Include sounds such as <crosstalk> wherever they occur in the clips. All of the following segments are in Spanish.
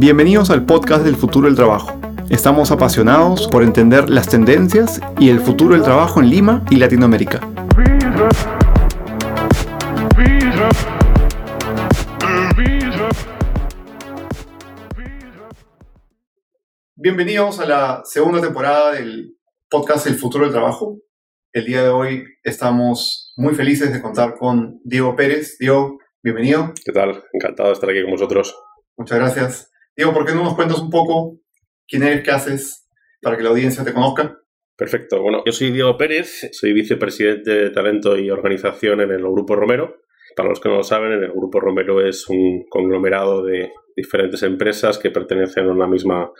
Bienvenidos al podcast del futuro del trabajo. Estamos apasionados por entender las tendencias y el futuro del trabajo en Lima y Latinoamérica. Bienvenidos a la segunda temporada del podcast El futuro del trabajo. El día de hoy estamos muy felices de contar con Diego Pérez. Diego, bienvenido. ¿Qué tal? Encantado de estar aquí con vosotros. Muchas gracias. Diego, ¿por qué no nos cuentas un poco quién eres, qué haces, para que la audiencia te conozca? Perfecto. Bueno, yo soy Diego Pérez, soy vicepresidente de talento y organización en el Grupo Romero. Para los que no lo saben, el Grupo Romero es un conglomerado de diferentes empresas que pertenecen a una misma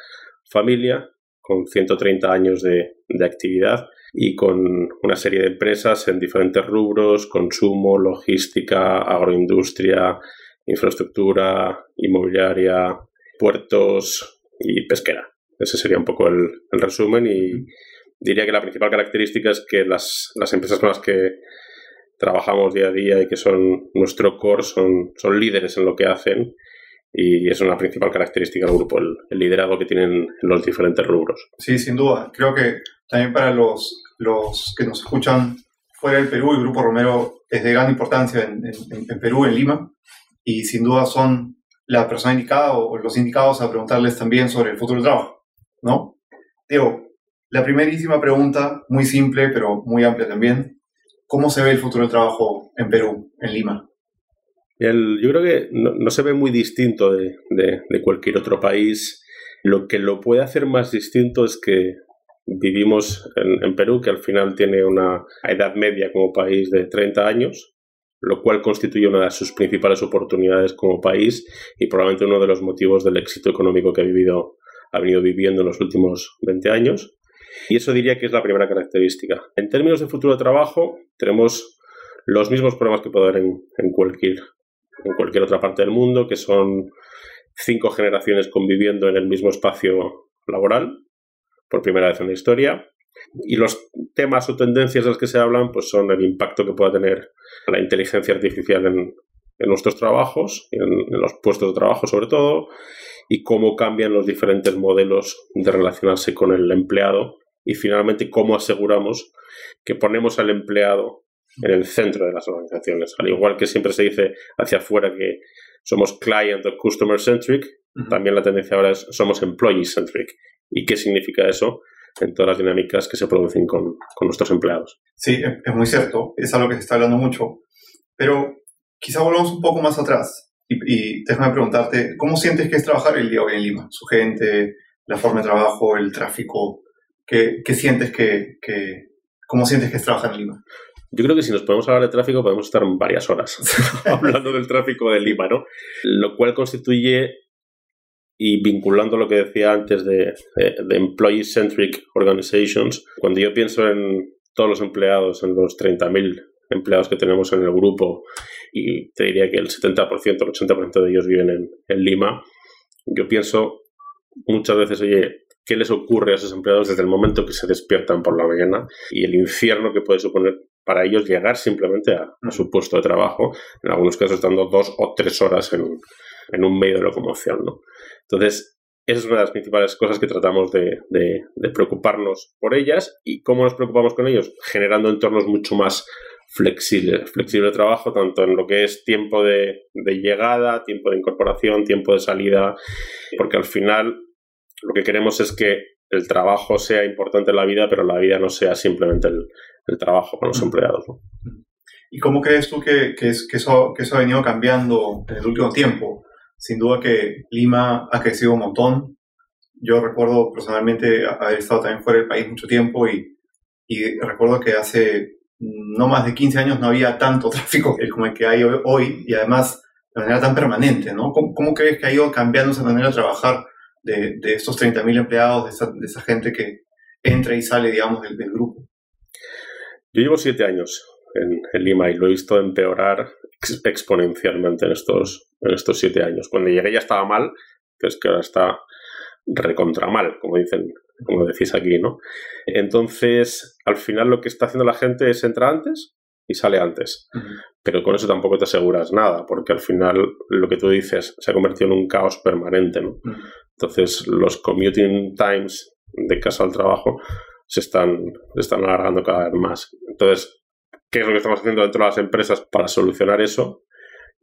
familia, con 130 años de, de actividad y con una serie de empresas en diferentes rubros, consumo, logística, agroindustria, infraestructura, inmobiliaria, puertos y pesquera. Ese sería un poco el, resumen y diría que la principal característica es que las, empresas con las que trabajamos día a día y que son nuestro core son, son líderes en lo que hacen y es una principal característica del grupo, el, liderazgo que tienen en los diferentes rubros. Sí, sin duda. Creo que también para los, los que nos escuchan fuera del Perú, el Grupo Romero es de gran importancia en, en Perú, en Lima, y sin duda son la persona indicada o los indicados a preguntarles también sobre el futuro del trabajo, ¿no? Diego, la primerísima pregunta, muy simple pero muy amplia también, ¿cómo se ve el futuro del trabajo en Perú, en Lima? yo creo que no, se ve muy distinto de, cualquier otro país. Lo que lo puede hacer más distinto es que vivimos en, en, Perú, que al final tiene una edad media como país de 30 años, lo cual constituye una de sus principales oportunidades como país y probablemente uno de los motivos del éxito económico que ha, vivido, ha venido viviendo en los últimos 20 años. Y eso diría que es la primera característica. En términos de futuro de trabajo, tenemos los mismos problemas que puede haber en, en, cualquier, en cualquier otra parte del mundo, que son cinco generaciones conviviendo en el mismo espacio laboral, por primera vez en la historia, y los temas o tendencias de los que se hablan pues son el impacto que pueda tener la inteligencia artificial en, nuestros trabajos, en, en, los puestos de trabajo sobre todo, y cómo cambian los diferentes modelos de relacionarse con el empleado y finalmente cómo aseguramos que ponemos al empleado en el centro de las organizaciones. Al igual que siempre se dice hacia afuera que somos client o customer centric, también la tendencia ahora es somos employee centric. ¿Y qué significa eso? En todas las dinámicas que se producen con, nuestros empleados. Sí, es muy cierto, es algo que se está hablando mucho, pero quizá volvamos un poco más atrás y, déjame preguntarte, ¿cómo sientes que es trabajar el día hoy en Lima? Su gente, la forma de trabajo, el tráfico, ¿qué, sientes que, cómo sientes que es trabajar en Lima? Yo creo que si nos podemos hablar de tráfico podemos estar varias horas <laughs> hablando del tráfico de Lima, ¿no? Lo cual constituye y vinculando lo que decía antes de, de, employee-centric organizations, cuando yo pienso en todos los empleados, en los 30.000 empleados que tenemos en el grupo, y te diría que el 70%, el 80% de ellos viven en, Lima, yo pienso muchas veces, oye, ¿qué les ocurre a esos empleados desde el momento que se despiertan por la mañana y el infierno que puede suponer para ellos llegar simplemente a, a su puesto de trabajo, en algunos casos estando dos o tres horas en, en un medio de locomoción, ¿no? Entonces, esa es una de las principales cosas que tratamos de, preocuparnos por ellas y cómo nos preocupamos con ellos, generando entornos mucho más flexibles, flexible de trabajo, tanto en lo que es tiempo de, llegada, tiempo de incorporación, tiempo de salida, porque al final lo que queremos es que el trabajo sea importante en la vida, pero la vida no sea simplemente el, trabajo con los empleados. ¿Y cómo crees tú que, eso, que eso ha venido cambiando en el último tiempo? Sin duda que Lima ha crecido un montón. Yo recuerdo personalmente haber estado también fuera del país mucho tiempo y, recuerdo que hace no más de 15 años no había tanto <laughs> tráfico como el que hay hoy y además de manera tan permanente, ¿no? ¿Cómo, crees que ha ido cambiando esa manera de trabajar de, de estos 30.000 empleados, de esa, de esa, gente que entra y sale, digamos, del, del grupo? Yo llevo siete años en, Lima y lo he visto empeorar exponencialmente en estos, en estos siete años. Cuando llegué ya estaba mal, pero es que ahora está recontra mal, como dicen, como decís aquí, ¿no? Entonces, al final lo que está haciendo la gente es entrar antes, y sale antes. Pero con eso tampoco te aseguras nada, porque al final lo que tú dices se ha convertido en un caos permanente. ¿no? Entonces, los commuting times de casa al trabajo se están, se están alargando cada vez más. Entonces, ¿qué es lo que estamos haciendo dentro de las empresas para solucionar eso?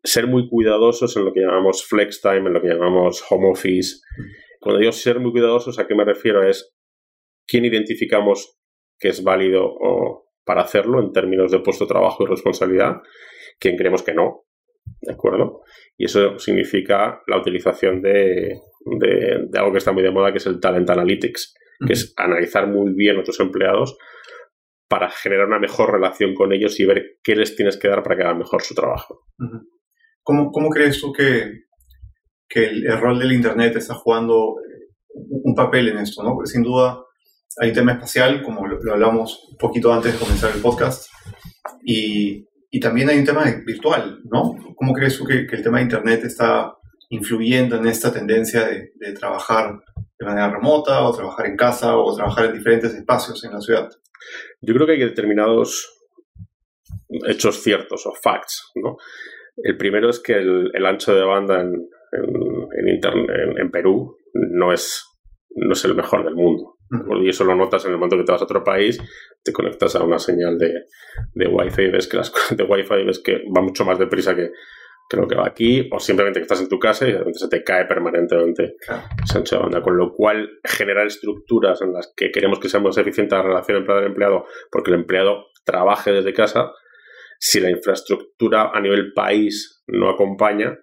Ser muy cuidadosos en lo que llamamos flex time, en lo que llamamos home office. Cuando digo ser muy cuidadosos, ¿a qué me refiero? Es quién identificamos que es válido para hacerlo en términos de puesto de trabajo y responsabilidad, quién creemos que no, ¿de acuerdo? Y eso significa la utilización de, algo que está muy de moda, que es el Talent Analytics, que es analizar muy bien a tus empleados para generar una mejor relación con ellos y ver qué les tienes que dar para que hagan mejor su trabajo. ¿Cómo, crees tú que, que el, rol del Internet está jugando un papel en esto? ¿no? sin duda hay un tema espacial, como lo, hablamos un poquito antes de comenzar el podcast, y, y, también hay un tema virtual, ¿no? ¿Cómo crees tú que, el tema de Internet está influyendo en esta tendencia de, de, trabajar de manera remota o trabajar en casa o trabajar en diferentes espacios en la ciudad? Yo creo que hay determinados hechos ciertos o facts, ¿no? El primero es que el, el ancho de banda en, en, en Perú no es, no es el mejor del mundo. Y eso lo notas en el momento que te vas a otro país, te conectas a una señal de, de Wi-Fi y ves que, las, de Wi-Fi ves que va mucho más deprisa que, lo que va aquí, o simplemente que estás en tu casa y de repente se te cae permanentemente esa ancha banda. Con lo cual, generar estructuras en las que queremos que sea más eficiente la relación empleador-empleado, porque el empleado trabaje desde casa, si la infraestructura a nivel país no acompaña,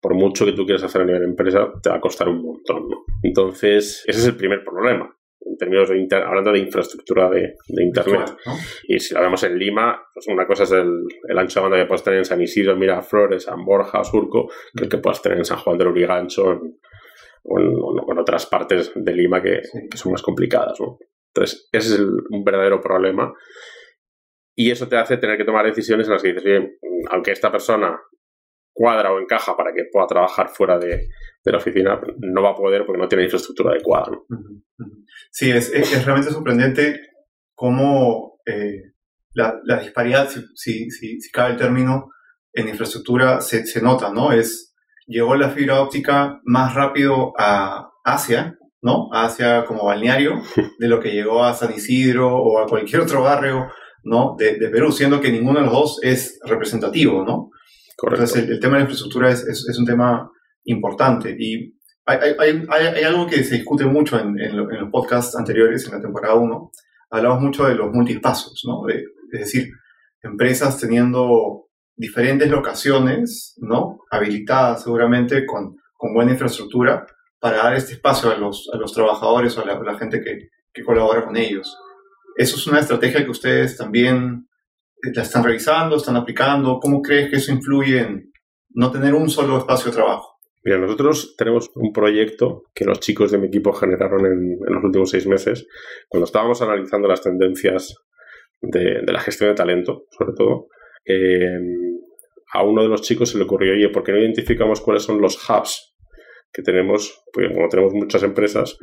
por mucho que tú quieras hacer a nivel empresa, te va a costar un montón. Entonces, ese es el primer problema en términos de hablando de infraestructura de, Internet. Y si lo vemos en Lima, pues una cosa es el, ancho de banda que puedes tener en San Isidro, Miraflores, San Borja, Surco, que el que puedas tener en San Juan del Urigancho o en, otras partes de Lima que, son más complicadas. Entonces, ese es un verdadero problema. Y eso te hace tener que tomar decisiones en las que dices, bien, aunque esta persona cuadra o encaja para que pueda trabajar fuera de, la oficina, no va a poder porque no tiene infraestructura adecuada. Sí, es, es, realmente sorprendente cómo eh, la, la, disparidad, si, si, si, cabe el término, en infraestructura se, se, nota, ¿no? Es, llegó la fibra óptica más rápido a Asia, ¿no? A Asia como balneario, de lo que llegó a San Isidro o a cualquier otro barrio, ¿no? De, de Perú, siendo que ninguno de los dos es representativo, ¿no? Entonces, el, tema de la infraestructura es, es, es un tema importante. Y hay, hay, hay, algo que se discute mucho en, en, los podcasts anteriores, en la temporada 1. Hablamos mucho de los multiespacios, ¿no? es decir, empresas teniendo diferentes locaciones, ¿no? Habilitadas seguramente con, buena infraestructura para dar este espacio a los, trabajadores o a la, gente que, que, colabora con ellos. ¿Eso es una estrategia que ustedes también eh, la están revisando, están aplicando? ¿Cómo crees que eso influye en no tener un solo espacio de trabajo? Mira, nosotros tenemos un proyecto que los chicos de mi equipo generaron en, los últimos seis meses, cuando estábamos analizando las tendencias de, la gestión de talento, sobre todo. a uno de los chicos se le ocurrió, oye, ¿por qué no identificamos cuáles son los hubs que tenemos? Pues como tenemos muchas empresas,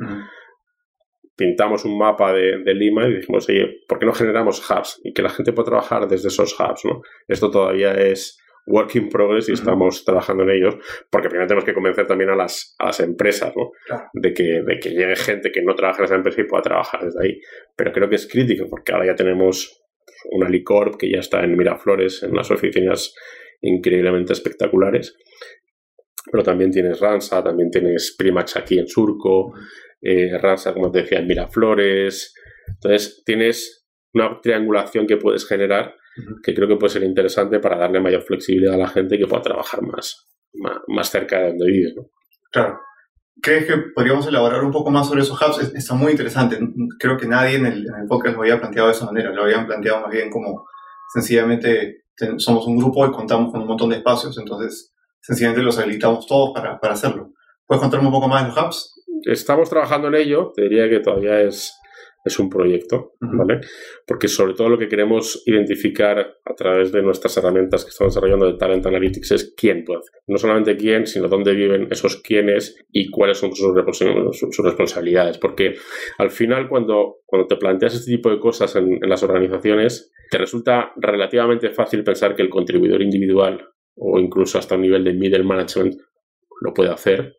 pintamos un mapa de, de, Lima y dijimos, oye, ¿por qué no generamos hubs? Y que la gente pueda trabajar desde esos hubs, ¿no? Esto todavía es work in progress y estamos trabajando en ellos, porque primero tenemos que convencer también a las, a las empresas, ¿no? De, que, de que llegue gente que no trabaja en esa empresa y pueda trabajar desde ahí. Pero creo que es crítico, porque ahora ya tenemos una Licorp que ya está en Miraflores, en unas oficinas increíblemente espectaculares. Pero también tienes Ransa, también tienes Primax aquí en Surco, eh, Ransa, como te decía, en Miraflores. Entonces, tienes una triangulación que puedes generar que creo que puede ser interesante para darle mayor flexibilidad a la gente y que pueda trabajar más, más, cerca de donde vive. ¿no? Claro. ¿Crees que podríamos elaborar un poco más sobre esos hubs? está muy interesante. Creo que nadie en el, podcast lo había planteado de esa manera. Lo habían planteado más bien como sencillamente somos un grupo y contamos con un montón de espacios, entonces sencillamente los habilitamos todos para, para hacerlo. ¿Puedes contarme un poco más de los hubs? Estamos trabajando en ello. Te diría que todavía es es un proyecto, ¿vale? Porque sobre todo lo que queremos identificar a través de nuestras herramientas que estamos desarrollando de Talent Analytics es quién puede hacer. No solamente quién, sino dónde viven esos quiénes y cuáles son sus, responsabilidades. Porque al final, cuando, cuando te planteas este tipo de cosas en, las organizaciones, te resulta relativamente fácil pensar que el contribuidor individual o incluso hasta un nivel de middle management lo puede hacer,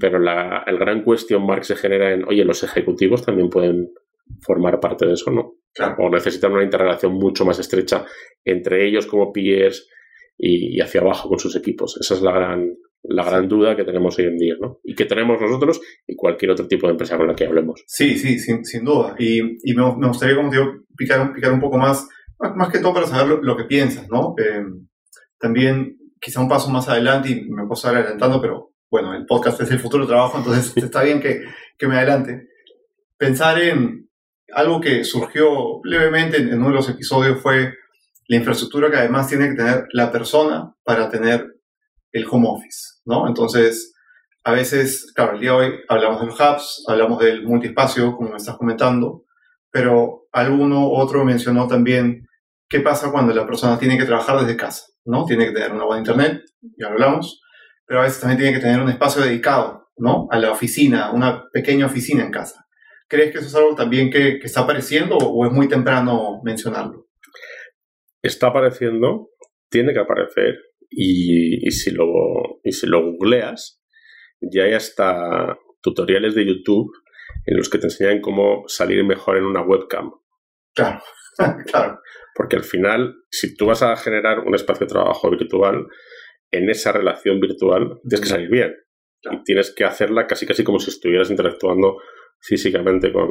pero la, el gran question mark se genera en, oye, los ejecutivos también pueden formar parte de eso, ¿no? O necesitan una interrelación mucho más estrecha entre ellos como peers y, hacia abajo con sus equipos. Esa es la gran, la gran duda que tenemos hoy en día, ¿no? Y que tenemos nosotros y cualquier otro tipo de empresa con la que hablemos. Sí, sí, sin, sin duda. Y, y me, gustaría, como digo, picar, picar un poco más, más, que todo para saber lo, que piensas, ¿no? Eh, también, quizá un paso más adelante, y me puedo estar adelantando, pero bueno, el podcast es el futuro trabajo, entonces <laughs> está bien que, me adelante. Pensar en algo que surgió levemente en, uno de los episodios fue la infraestructura que además tiene que tener la persona para tener el home office, ¿no? Entonces, a veces, claro, el día de hoy hablamos de los hubs, hablamos del multiespacio, como me estás comentando, pero alguno otro mencionó también qué pasa cuando la persona tiene que trabajar desde casa, ¿no? Tiene que tener una buena internet, ya hablamos, pero a veces también tiene que tener un espacio dedicado, ¿no? A la oficina, una pequeña oficina en casa. ¿Crees que eso es algo también que, está apareciendo o es muy temprano mencionarlo? Está apareciendo, tiene que aparecer y, si, lo, y si lo googleas, ya hay hasta tutoriales de YouTube en los que te enseñan cómo salir mejor en una webcam. Claro, <laughs> claro. Porque al final, si tú vas a generar un espacio de trabajo virtual, en esa relación virtual tienes que salir bien. Y tienes que hacerla casi casi como si estuvieras interactuando físicamente con,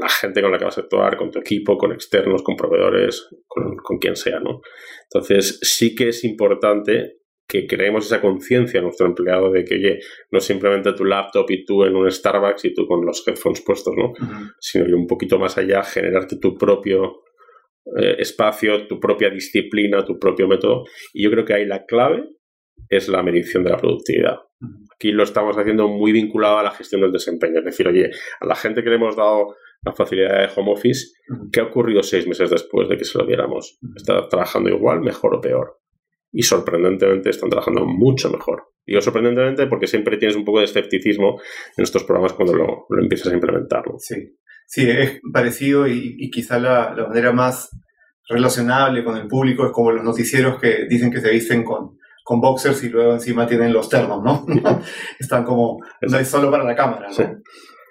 la gente con la que vas a actuar, con tu equipo, con externos, con proveedores, con, con quien sea, ¿no? Entonces, sí que es importante que creemos esa conciencia a nuestro empleado de que, oye, no simplemente tu laptop y tú en un Starbucks y tú con los headphones puestos, ¿no? Sino que un poquito más allá, generarte tu propio eh, espacio, tu propia disciplina, tu propio método. Y yo creo que ahí la clave es la medición de la productividad. Aquí lo estamos haciendo muy vinculado a la gestión del desempeño. Es decir, oye, a la gente que le hemos dado la facilidad de home office, ¿qué ha ocurrido seis meses después de que se lo diéramos? ¿Está trabajando igual, mejor o peor? Y sorprendentemente están trabajando mucho mejor. Digo sorprendentemente porque siempre tienes un poco de escepticismo en estos programas cuando lo, empiezas a implementar. Sí. sí, es parecido y, quizá la, la manera más relacionable con el público es como los noticieros que dicen que se visten con, con boxers y luego encima tienen los ternos, ¿no? <laughs> Están como, no es solo para la cámara, ¿no?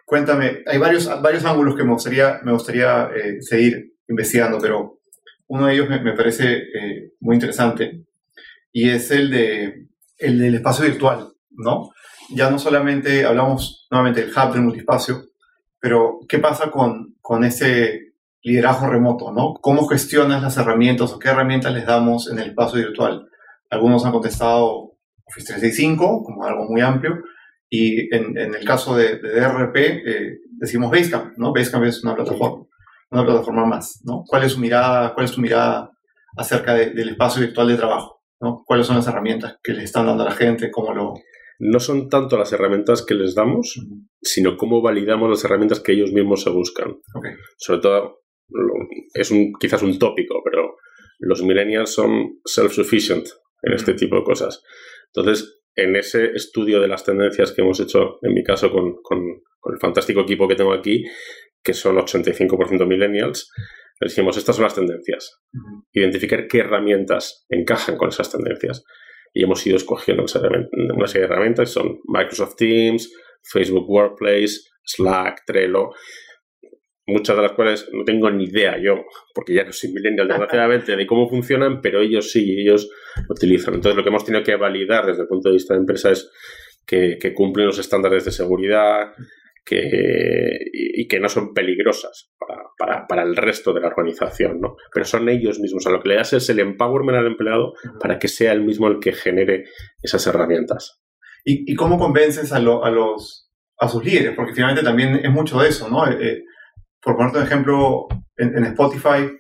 Cuéntame, hay varios, varios ángulos que me gustaría, me gustaría eh, seguir investigando, pero uno de ellos me, parece eh, muy interesante y es el, de, el del espacio virtual, ¿no? Ya no solamente hablamos nuevamente del hub del multiespacio, pero ¿qué pasa con, con ese liderazgo remoto, ¿no? ¿Cómo gestionas las herramientas o qué herramientas les damos en el espacio virtual? Algunos han contestado Office 365 como algo muy amplio y en, el caso de, DRP eh, decimos Basecamp, ¿no? Basecamp es una plataforma, una plataforma más, ¿no? ¿Cuál es su mirada, cuál es tu mirada acerca del espacio virtual de trabajo? ¿no? ¿Cuáles son las herramientas que le están dando a la gente? ¿Cómo lo...? No son tanto las herramientas que les damos, sino cómo validamos las herramientas que ellos mismos se buscan. Sobre todo, es un, quizás un tópico, pero los millennials son self-sufficient en este tipo de cosas. Entonces, en ese estudio de las tendencias que hemos hecho, en mi caso, con, el fantástico equipo que tengo aquí, que son 85% millennials, decimos, estas son las tendencias. Identificar qué herramientas encajan con esas tendencias. Y hemos ido escogiendo una serie de herramientas, son Microsoft Teams, Facebook Workplace, Slack, Trello, muchas de las cuales no tengo ni idea yo, porque ya no soy millennial desgraciadamente, de cómo funcionan, pero ellos sí, ellos lo utilizan. Entonces lo que hemos tenido que validar desde el punto de vista de empresa es que, cumplen los estándares de seguridad que, y, que no son peligrosas para, el resto de la organización, ¿no? Pero son ellos mismos. A lo que le das es el empowerment al empleado para que sea el mismo el que genere esas herramientas. ¿Y, cómo convences a, a, los a sus líderes? Porque finalmente también es mucho de eso, ¿no? Eh, eh, por ponerte un ejemplo, en, Spotify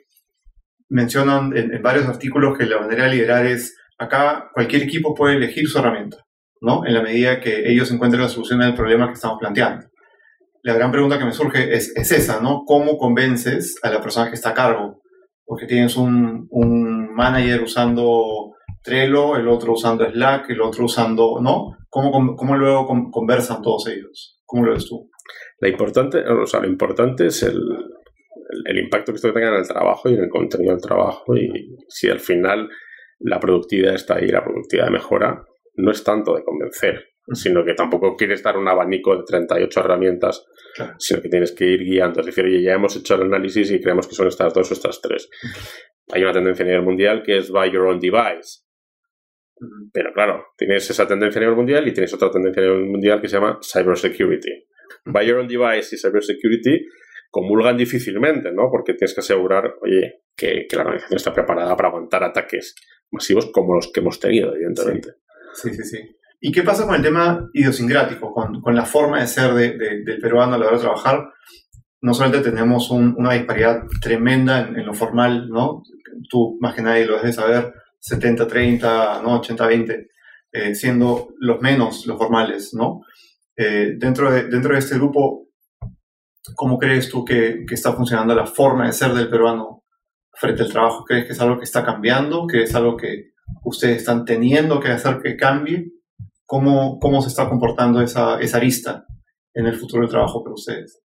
mencionan en, varios artículos que la manera de liderar es, acá cualquier equipo puede elegir su herramienta, ¿no? En la medida que ellos encuentren la solución al problema que estamos planteando. la gran pregunta que me surge es, es, esa, ¿no? ¿Cómo convences a la persona que está a cargo? Porque tienes un, un manager usando Trello, el otro usando Slack, el otro usando, ¿no? ¿Cómo, cómo luego conversan todos ellos? ¿Cómo lo ves tú? La importante, o sea, lo importante es el, el, impacto que esto tenga en el trabajo y en el contenido del trabajo. Y si al final la productividad está ahí, la productividad mejora, no es tanto de convencer, sino que tampoco quieres dar un abanico de 38 herramientas, sino que tienes que ir guiando. Es decir, ya hemos hecho el análisis y creemos que son estas dos o estas tres. Hay una tendencia a nivel mundial que es buy your own device. Pero claro, tienes esa tendencia a nivel mundial y tienes otra tendencia a nivel mundial que se llama cybersecurity. Buy your own device y cybersecurity comulgan difícilmente, ¿no? Porque tienes que asegurar, oye, que, la organización está preparada para aguantar ataques masivos como los que hemos tenido, evidentemente. Sí, sí, sí. ¿Y qué pasa con el tema idiosincrático, con, con la forma de ser del peruano a la hora de trabajar? No solamente tenemos una disparidad tremenda en, lo formal, ¿no? Tú más que nadie lo debes saber, 70-30, ¿no? 80-20, eh, siendo los menos los formales, ¿no? Eh, dentro, de, dentro de este grupo, ¿cómo crees tú que, que, está funcionando la forma de ser del peruano frente al trabajo? ¿Crees que es algo que está cambiando? ¿Que es algo que ustedes están teniendo que hacer que cambie? ¿Cómo, cómo se está comportando esa, esa arista en el futuro del trabajo para ustedes?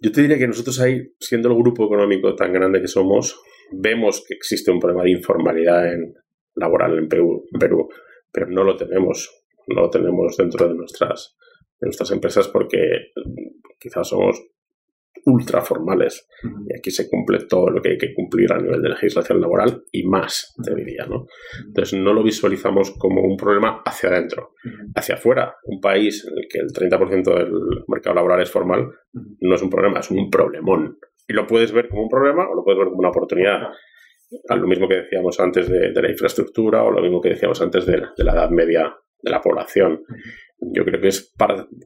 Yo te diría que nosotros ahí, siendo el grupo económico tan grande que somos, vemos que existe un problema de informalidad en, laboral en Perú, en Perú, pero no lo tenemos, no tenemos dentro de nuestras, de nuestras empresas porque quizás somos ultra formales. Y aquí se cumple todo lo que hay que cumplir a nivel de legislación laboral y más, te diría, ¿no? Entonces no lo visualizamos como un problema hacia adentro. Hacia afuera, un país en el que el 30% del mercado laboral es formal, no es un problema, es un problemón. Y lo puedes ver como un problema o lo puedes ver como una oportunidad. A lo mismo que decíamos antes de, la infraestructura o lo mismo que decíamos antes de, la edad media de la población. Yo creo que es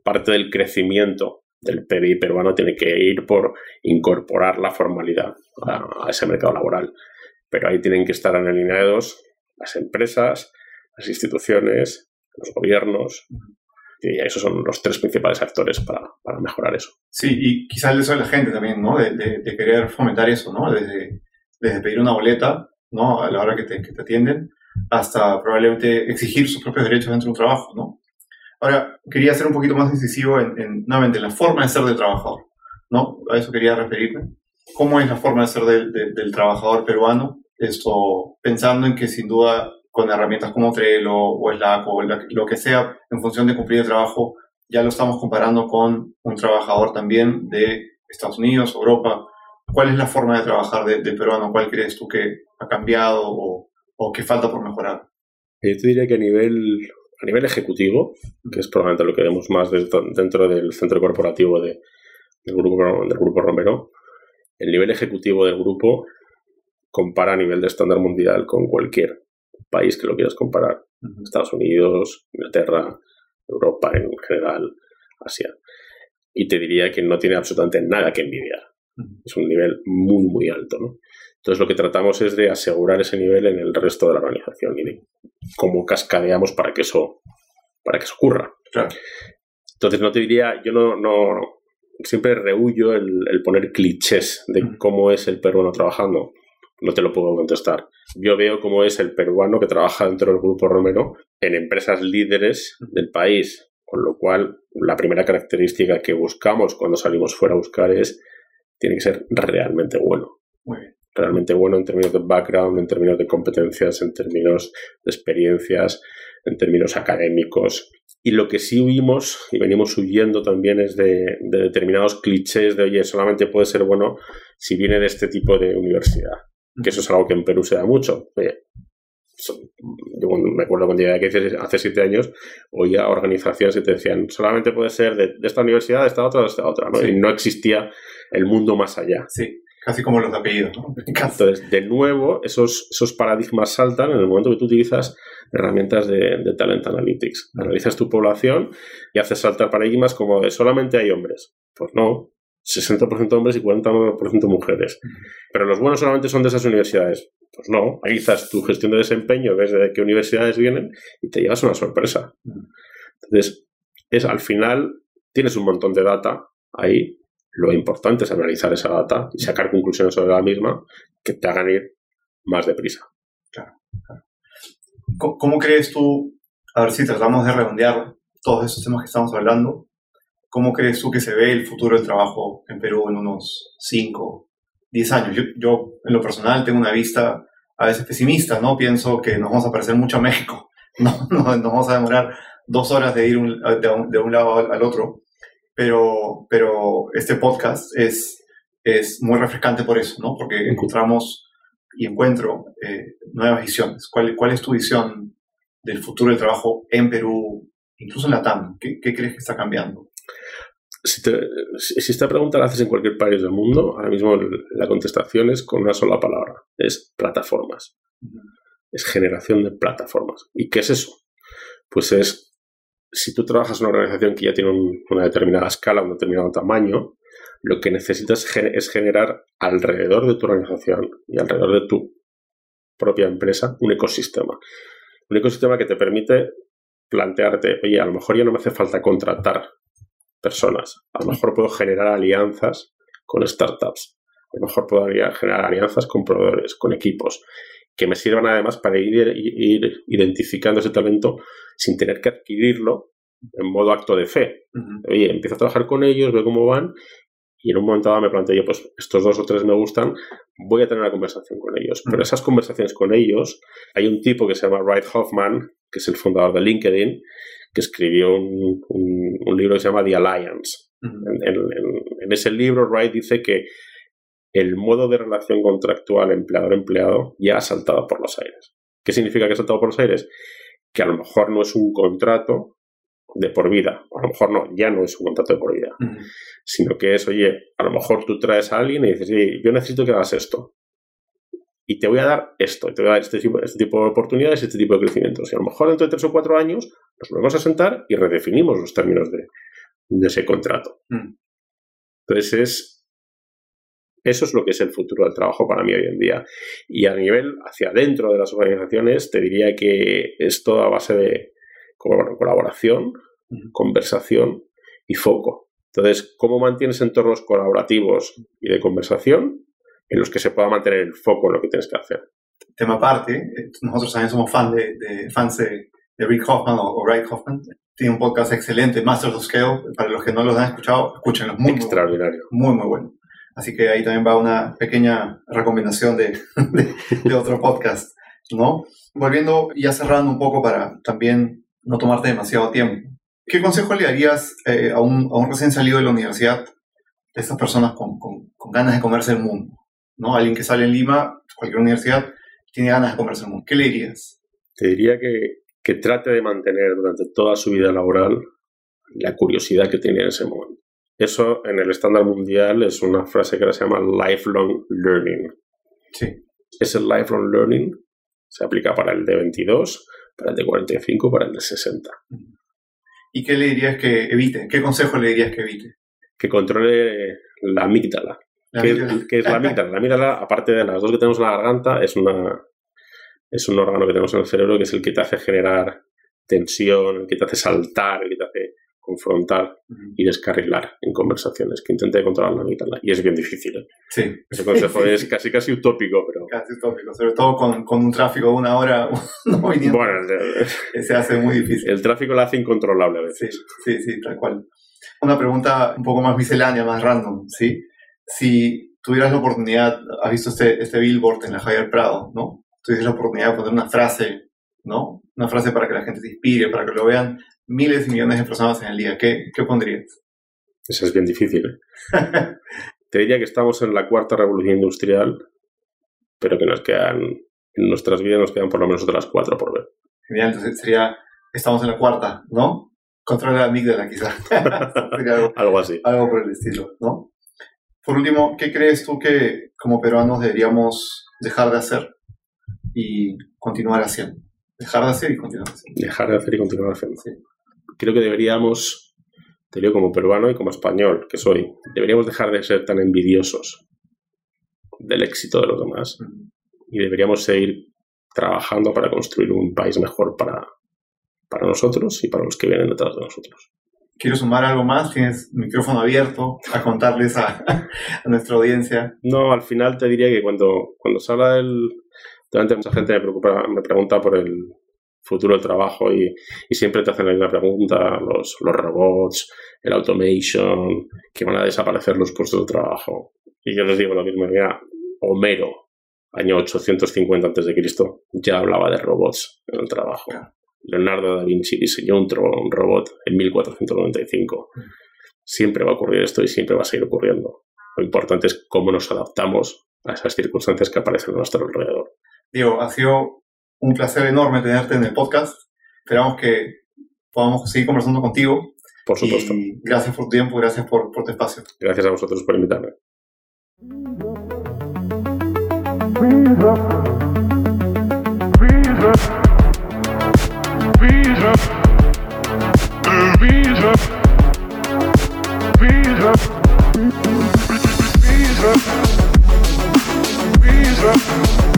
parte del crecimiento del PBI peruano tiene que ir por incorporar la formalidad a, ese mercado laboral. Pero ahí tienen que estar alineados las empresas, las instituciones, los gobiernos, y esos son los tres principales actores para, mejorar eso. Sí, y quizás el deseo de la gente también, ¿no? De, querer fomentar eso, ¿no? Desde, desde, pedir una boleta, ¿no? A la hora que te, que te atienden, hasta probablemente exigir sus propios derechos dentro de un trabajo, ¿no? Ahora, quería ser un poquito más incisivo en, nuevamente, la forma de ser del trabajador, ¿no? A eso quería referirme. ¿Cómo es la forma de ser del trabajador peruano? Esto, pensando en que sin duda con herramientas como Trello o Slack o lo que sea, en función de cumplir el trabajo, ya lo estamos comparando con un trabajador también de Estados Unidos, Europa. ¿Cuál es la forma de trabajar del peruano? ¿Cuál crees tú que ha cambiado o, o que falta por mejorar? Yo te diría que a nivel a nivel ejecutivo, que es probablemente lo que vemos más dentro del centro corporativo de, del, grupo, del Grupo Romero, el nivel ejecutivo del grupo compara a nivel de estándar mundial con cualquier país que lo quieras comparar. Estados Unidos, Inglaterra, Europa en general, Asia. Y te diría que no tiene absolutamente nada que envidiar. Es un nivel muy, muy alto. ¿no? Entonces lo que tratamos es de asegurar ese nivel en el resto de la organización y de cómo cascadeamos para que eso, para que eso ocurra. Entonces no te diría, yo no, no siempre rehuyo el, poner clichés de cómo es el peruano trabajando. No te lo puedo contestar. Yo veo cómo es el peruano que trabaja dentro del grupo Romero en empresas líderes del país, con lo cual la primera característica que buscamos cuando salimos fuera a buscar es tiene que ser realmente bueno. Muy bien realmente bueno en términos de background, en términos de competencias, en términos de experiencias, en términos académicos. Y lo que sí huimos y venimos huyendo también es de, determinados clichés de, oye, solamente puede ser bueno si viene de este tipo de universidad. Que eso es algo que en Perú se da mucho. Oye, yo me acuerdo cuando llegué aquí hace siete años, oía organizaciones que te decían, solamente puede ser de, esta universidad, de esta otra, de esta otra, ¿no? Y no existía el mundo más allá. Sí. Casi como los apellidos, ¿no? Entonces, de nuevo, esos, esos paradigmas saltan en el momento que tú utilizas herramientas de, Talent Analytics. Analizas tu población y haces saltar paradigmas como de solamente hay hombres. Pues no, 60% hombres y 40% mujeres. Pero los buenos solamente son de esas universidades. Pues no, analizas tu gestión de desempeño, ves de qué universidades vienen y te llevas una sorpresa. Entonces, es al final tienes un montón de data ahí, lo importante es analizar esa data y sacar conclusiones sobre la misma que te hagan ir más deprisa. Claro, ¿Cómo crees tú, a ver si tratamos de redondear todos esos temas que estamos hablando, ¿cómo crees tú que se ve el futuro del trabajo en Perú en unos 5, 10 años? Yo, yo, en lo personal tengo una vista a veces pesimista, ¿no? Pienso que nos vamos a parecer mucho a México, <laughs> no, no nos vamos a demorar dos horas de ir de, un, de, un, lado al otro, pero, pero este podcast es, es muy refrescante por eso, ¿no? Porque encontramos y encuentro eh, nuevas visiones. ¿Cuál, ¿Cuál es tu visión del futuro del trabajo en Perú, incluso en la TAM? ¿Qué, qué crees que está cambiando? Si, si, esta pregunta la haces en cualquier país del mundo, ahora mismo la contestación es con una sola palabra, es plataformas. Es generación de plataformas. ¿Y qué es eso? Pues es, si tú trabajas en una organización que ya tiene una determinada escala, un determinado tamaño, lo que necesitas es generar alrededor de tu organización y alrededor de tu propia empresa un ecosistema. Un ecosistema que te permite plantearte, oye, a lo mejor ya no me hace falta contratar personas, a lo mejor puedo generar alianzas con startups, a lo mejor puedo generar alianzas con proveedores, con equipos, que me sirvan además para ir, ir identificando ese talento sin tener que adquirirlo en modo acto de fe. Oye, empiezo a trabajar con ellos, veo cómo van y en un momento dado me planteé, pues estos dos o tres me gustan, voy a tener una conversación con ellos. Pero esas conversaciones con ellos, hay un tipo que se llama Wright Hoffman, que es el fundador de LinkedIn, que escribió un, libro que se llama The Alliance. en, ese libro, Wright dice que el modo de relación contractual empleador-empleado ya ha saltado por los aires. ¿Qué significa que ha saltado por los aires? Que a lo mejor no es un contrato de por vida. A lo mejor no, ya no es un contrato de por vida. Sino que es, oye, a lo mejor tú traes a alguien y dices, oye, yo necesito que hagas esto. Y te voy a dar esto, te voy a dar este tipo, este tipo de oportunidades, este tipo de crecimientos. Y a lo mejor dentro de tres o cuatro años nos volvemos a sentar y redefinimos los términos de, ese contrato. Entonces es eso es lo que es el futuro del trabajo para mí hoy en día. Y a nivel hacia adentro de las organizaciones, te diría que es toda base de colaboración, conversación y foco. Entonces, ¿cómo mantienes entornos colaborativos y de conversación en los que se pueda mantener el foco en lo que tienes que hacer? Tema aparte, nosotros también somos fan de, fans de, Rick Hoffman o, Rick Hoffman. Tiene un podcast excelente, Masters of Scale. Para los que no los han escuchado, escúchenlo. Muy, Extraordinario. Muy, muy, bueno. Así que ahí también va una pequeña recomendación <laughs> de, otro podcast, ¿no? Volviendo, ya cerrando un poco para también no tomarte demasiado tiempo. ¿Qué consejo le darías eh, a, un, recién salido de la universidad de estas personas con, ganas de comerse el mundo? ¿no? Alguien que sale en Lima, cualquier universidad, tiene ganas de comerse el mundo. ¿Qué le dirías? Te diría que, que trate de mantener durante toda su vida laboral la curiosidad que tiene en ese momento. Eso en el estándar mundial es una frase que se llama lifelong learning. Sí. Ese lifelong learning se aplica para el D22, para el de 45, para el de 60. ¿Y qué le dirías que evite? ¿Qué consejo le dirías que evite? Que controle la amígdala. ¿Qué, es la amígdala? La amígdala, aparte de las dos que tenemos en la garganta, es, una, es un órgano que tenemos en el cerebro que es el que te hace generar tensión, el que te hace saltar, el que te hace confrontar y descarrilar en conversaciones, que intente controlar la mitad. Y es bien difícil. ¿eh? Sí. Ese consejo <laughs> es casi casi utópico, pero... Casi utópico, sobre todo con, con un tráfico de una hora <laughs> no. Bueno, se hace muy difícil. El tráfico lo hace incontrolable a veces. Sí, sí, sí, tal cual. Una pregunta un poco más miscelánea, más random, ¿sí? Si tuvieras la oportunidad, has visto este, este billboard en la Javier Prado, ¿no? Tuvieras la oportunidad de poner una frase ¿no? Una frase para que la gente se inspire, para que lo vean miles y millones de personas en el día. ¿Qué, qué pondrías? Eso es bien difícil. ¿eh? <laughs> Te diría que estamos en la cuarta revolución industrial, pero que nos quedan, en nuestras vidas nos quedan por lo menos otras cuatro por ver. Genial, entonces sería, estamos en la cuarta, ¿no? Contra la amígdala, quizá. <laughs> algo, <laughs> algo así. Algo por el estilo, ¿no? Por último, ¿qué crees tú que como peruanos deberíamos dejar de hacer y continuar haciendo? Dejar de hacer y continuar haciendo. Dejar de hacer y continuar haciendo. Creo que deberíamos, te digo como peruano y como español que soy, deberíamos dejar de ser tan envidiosos del éxito de los demás y deberíamos seguir trabajando para construir un país mejor para, para nosotros y para los que vienen detrás de nosotros. ¿Quieres sumar algo más? Tienes micrófono abierto a contarles <laughs> a, nuestra audiencia. No, al final te diría que cuando, cuando se habla del... Realmente mucha gente me, preocupa, me pregunta por el futuro del trabajo y, siempre te hacen la misma pregunta, los, los robots, el automation, que van a desaparecer los puestos de trabajo. Y yo les digo lo mismo, mira, Homero, año 850 a.C., ya hablaba de robots en el trabajo. Leonardo da Vinci diseñó un, un robot en 1495. Siempre va a ocurrir esto y siempre va a seguir ocurriendo. Lo importante es cómo nos adaptamos a esas circunstancias que aparecen a nuestro alrededor. Diego, ha sido un placer enorme tenerte en el podcast. Esperamos que podamos seguir conversando contigo. Por supuesto. gracias por tu tiempo, gracias por, por tu espacio. Gracias a vosotros por invitarme. Visa,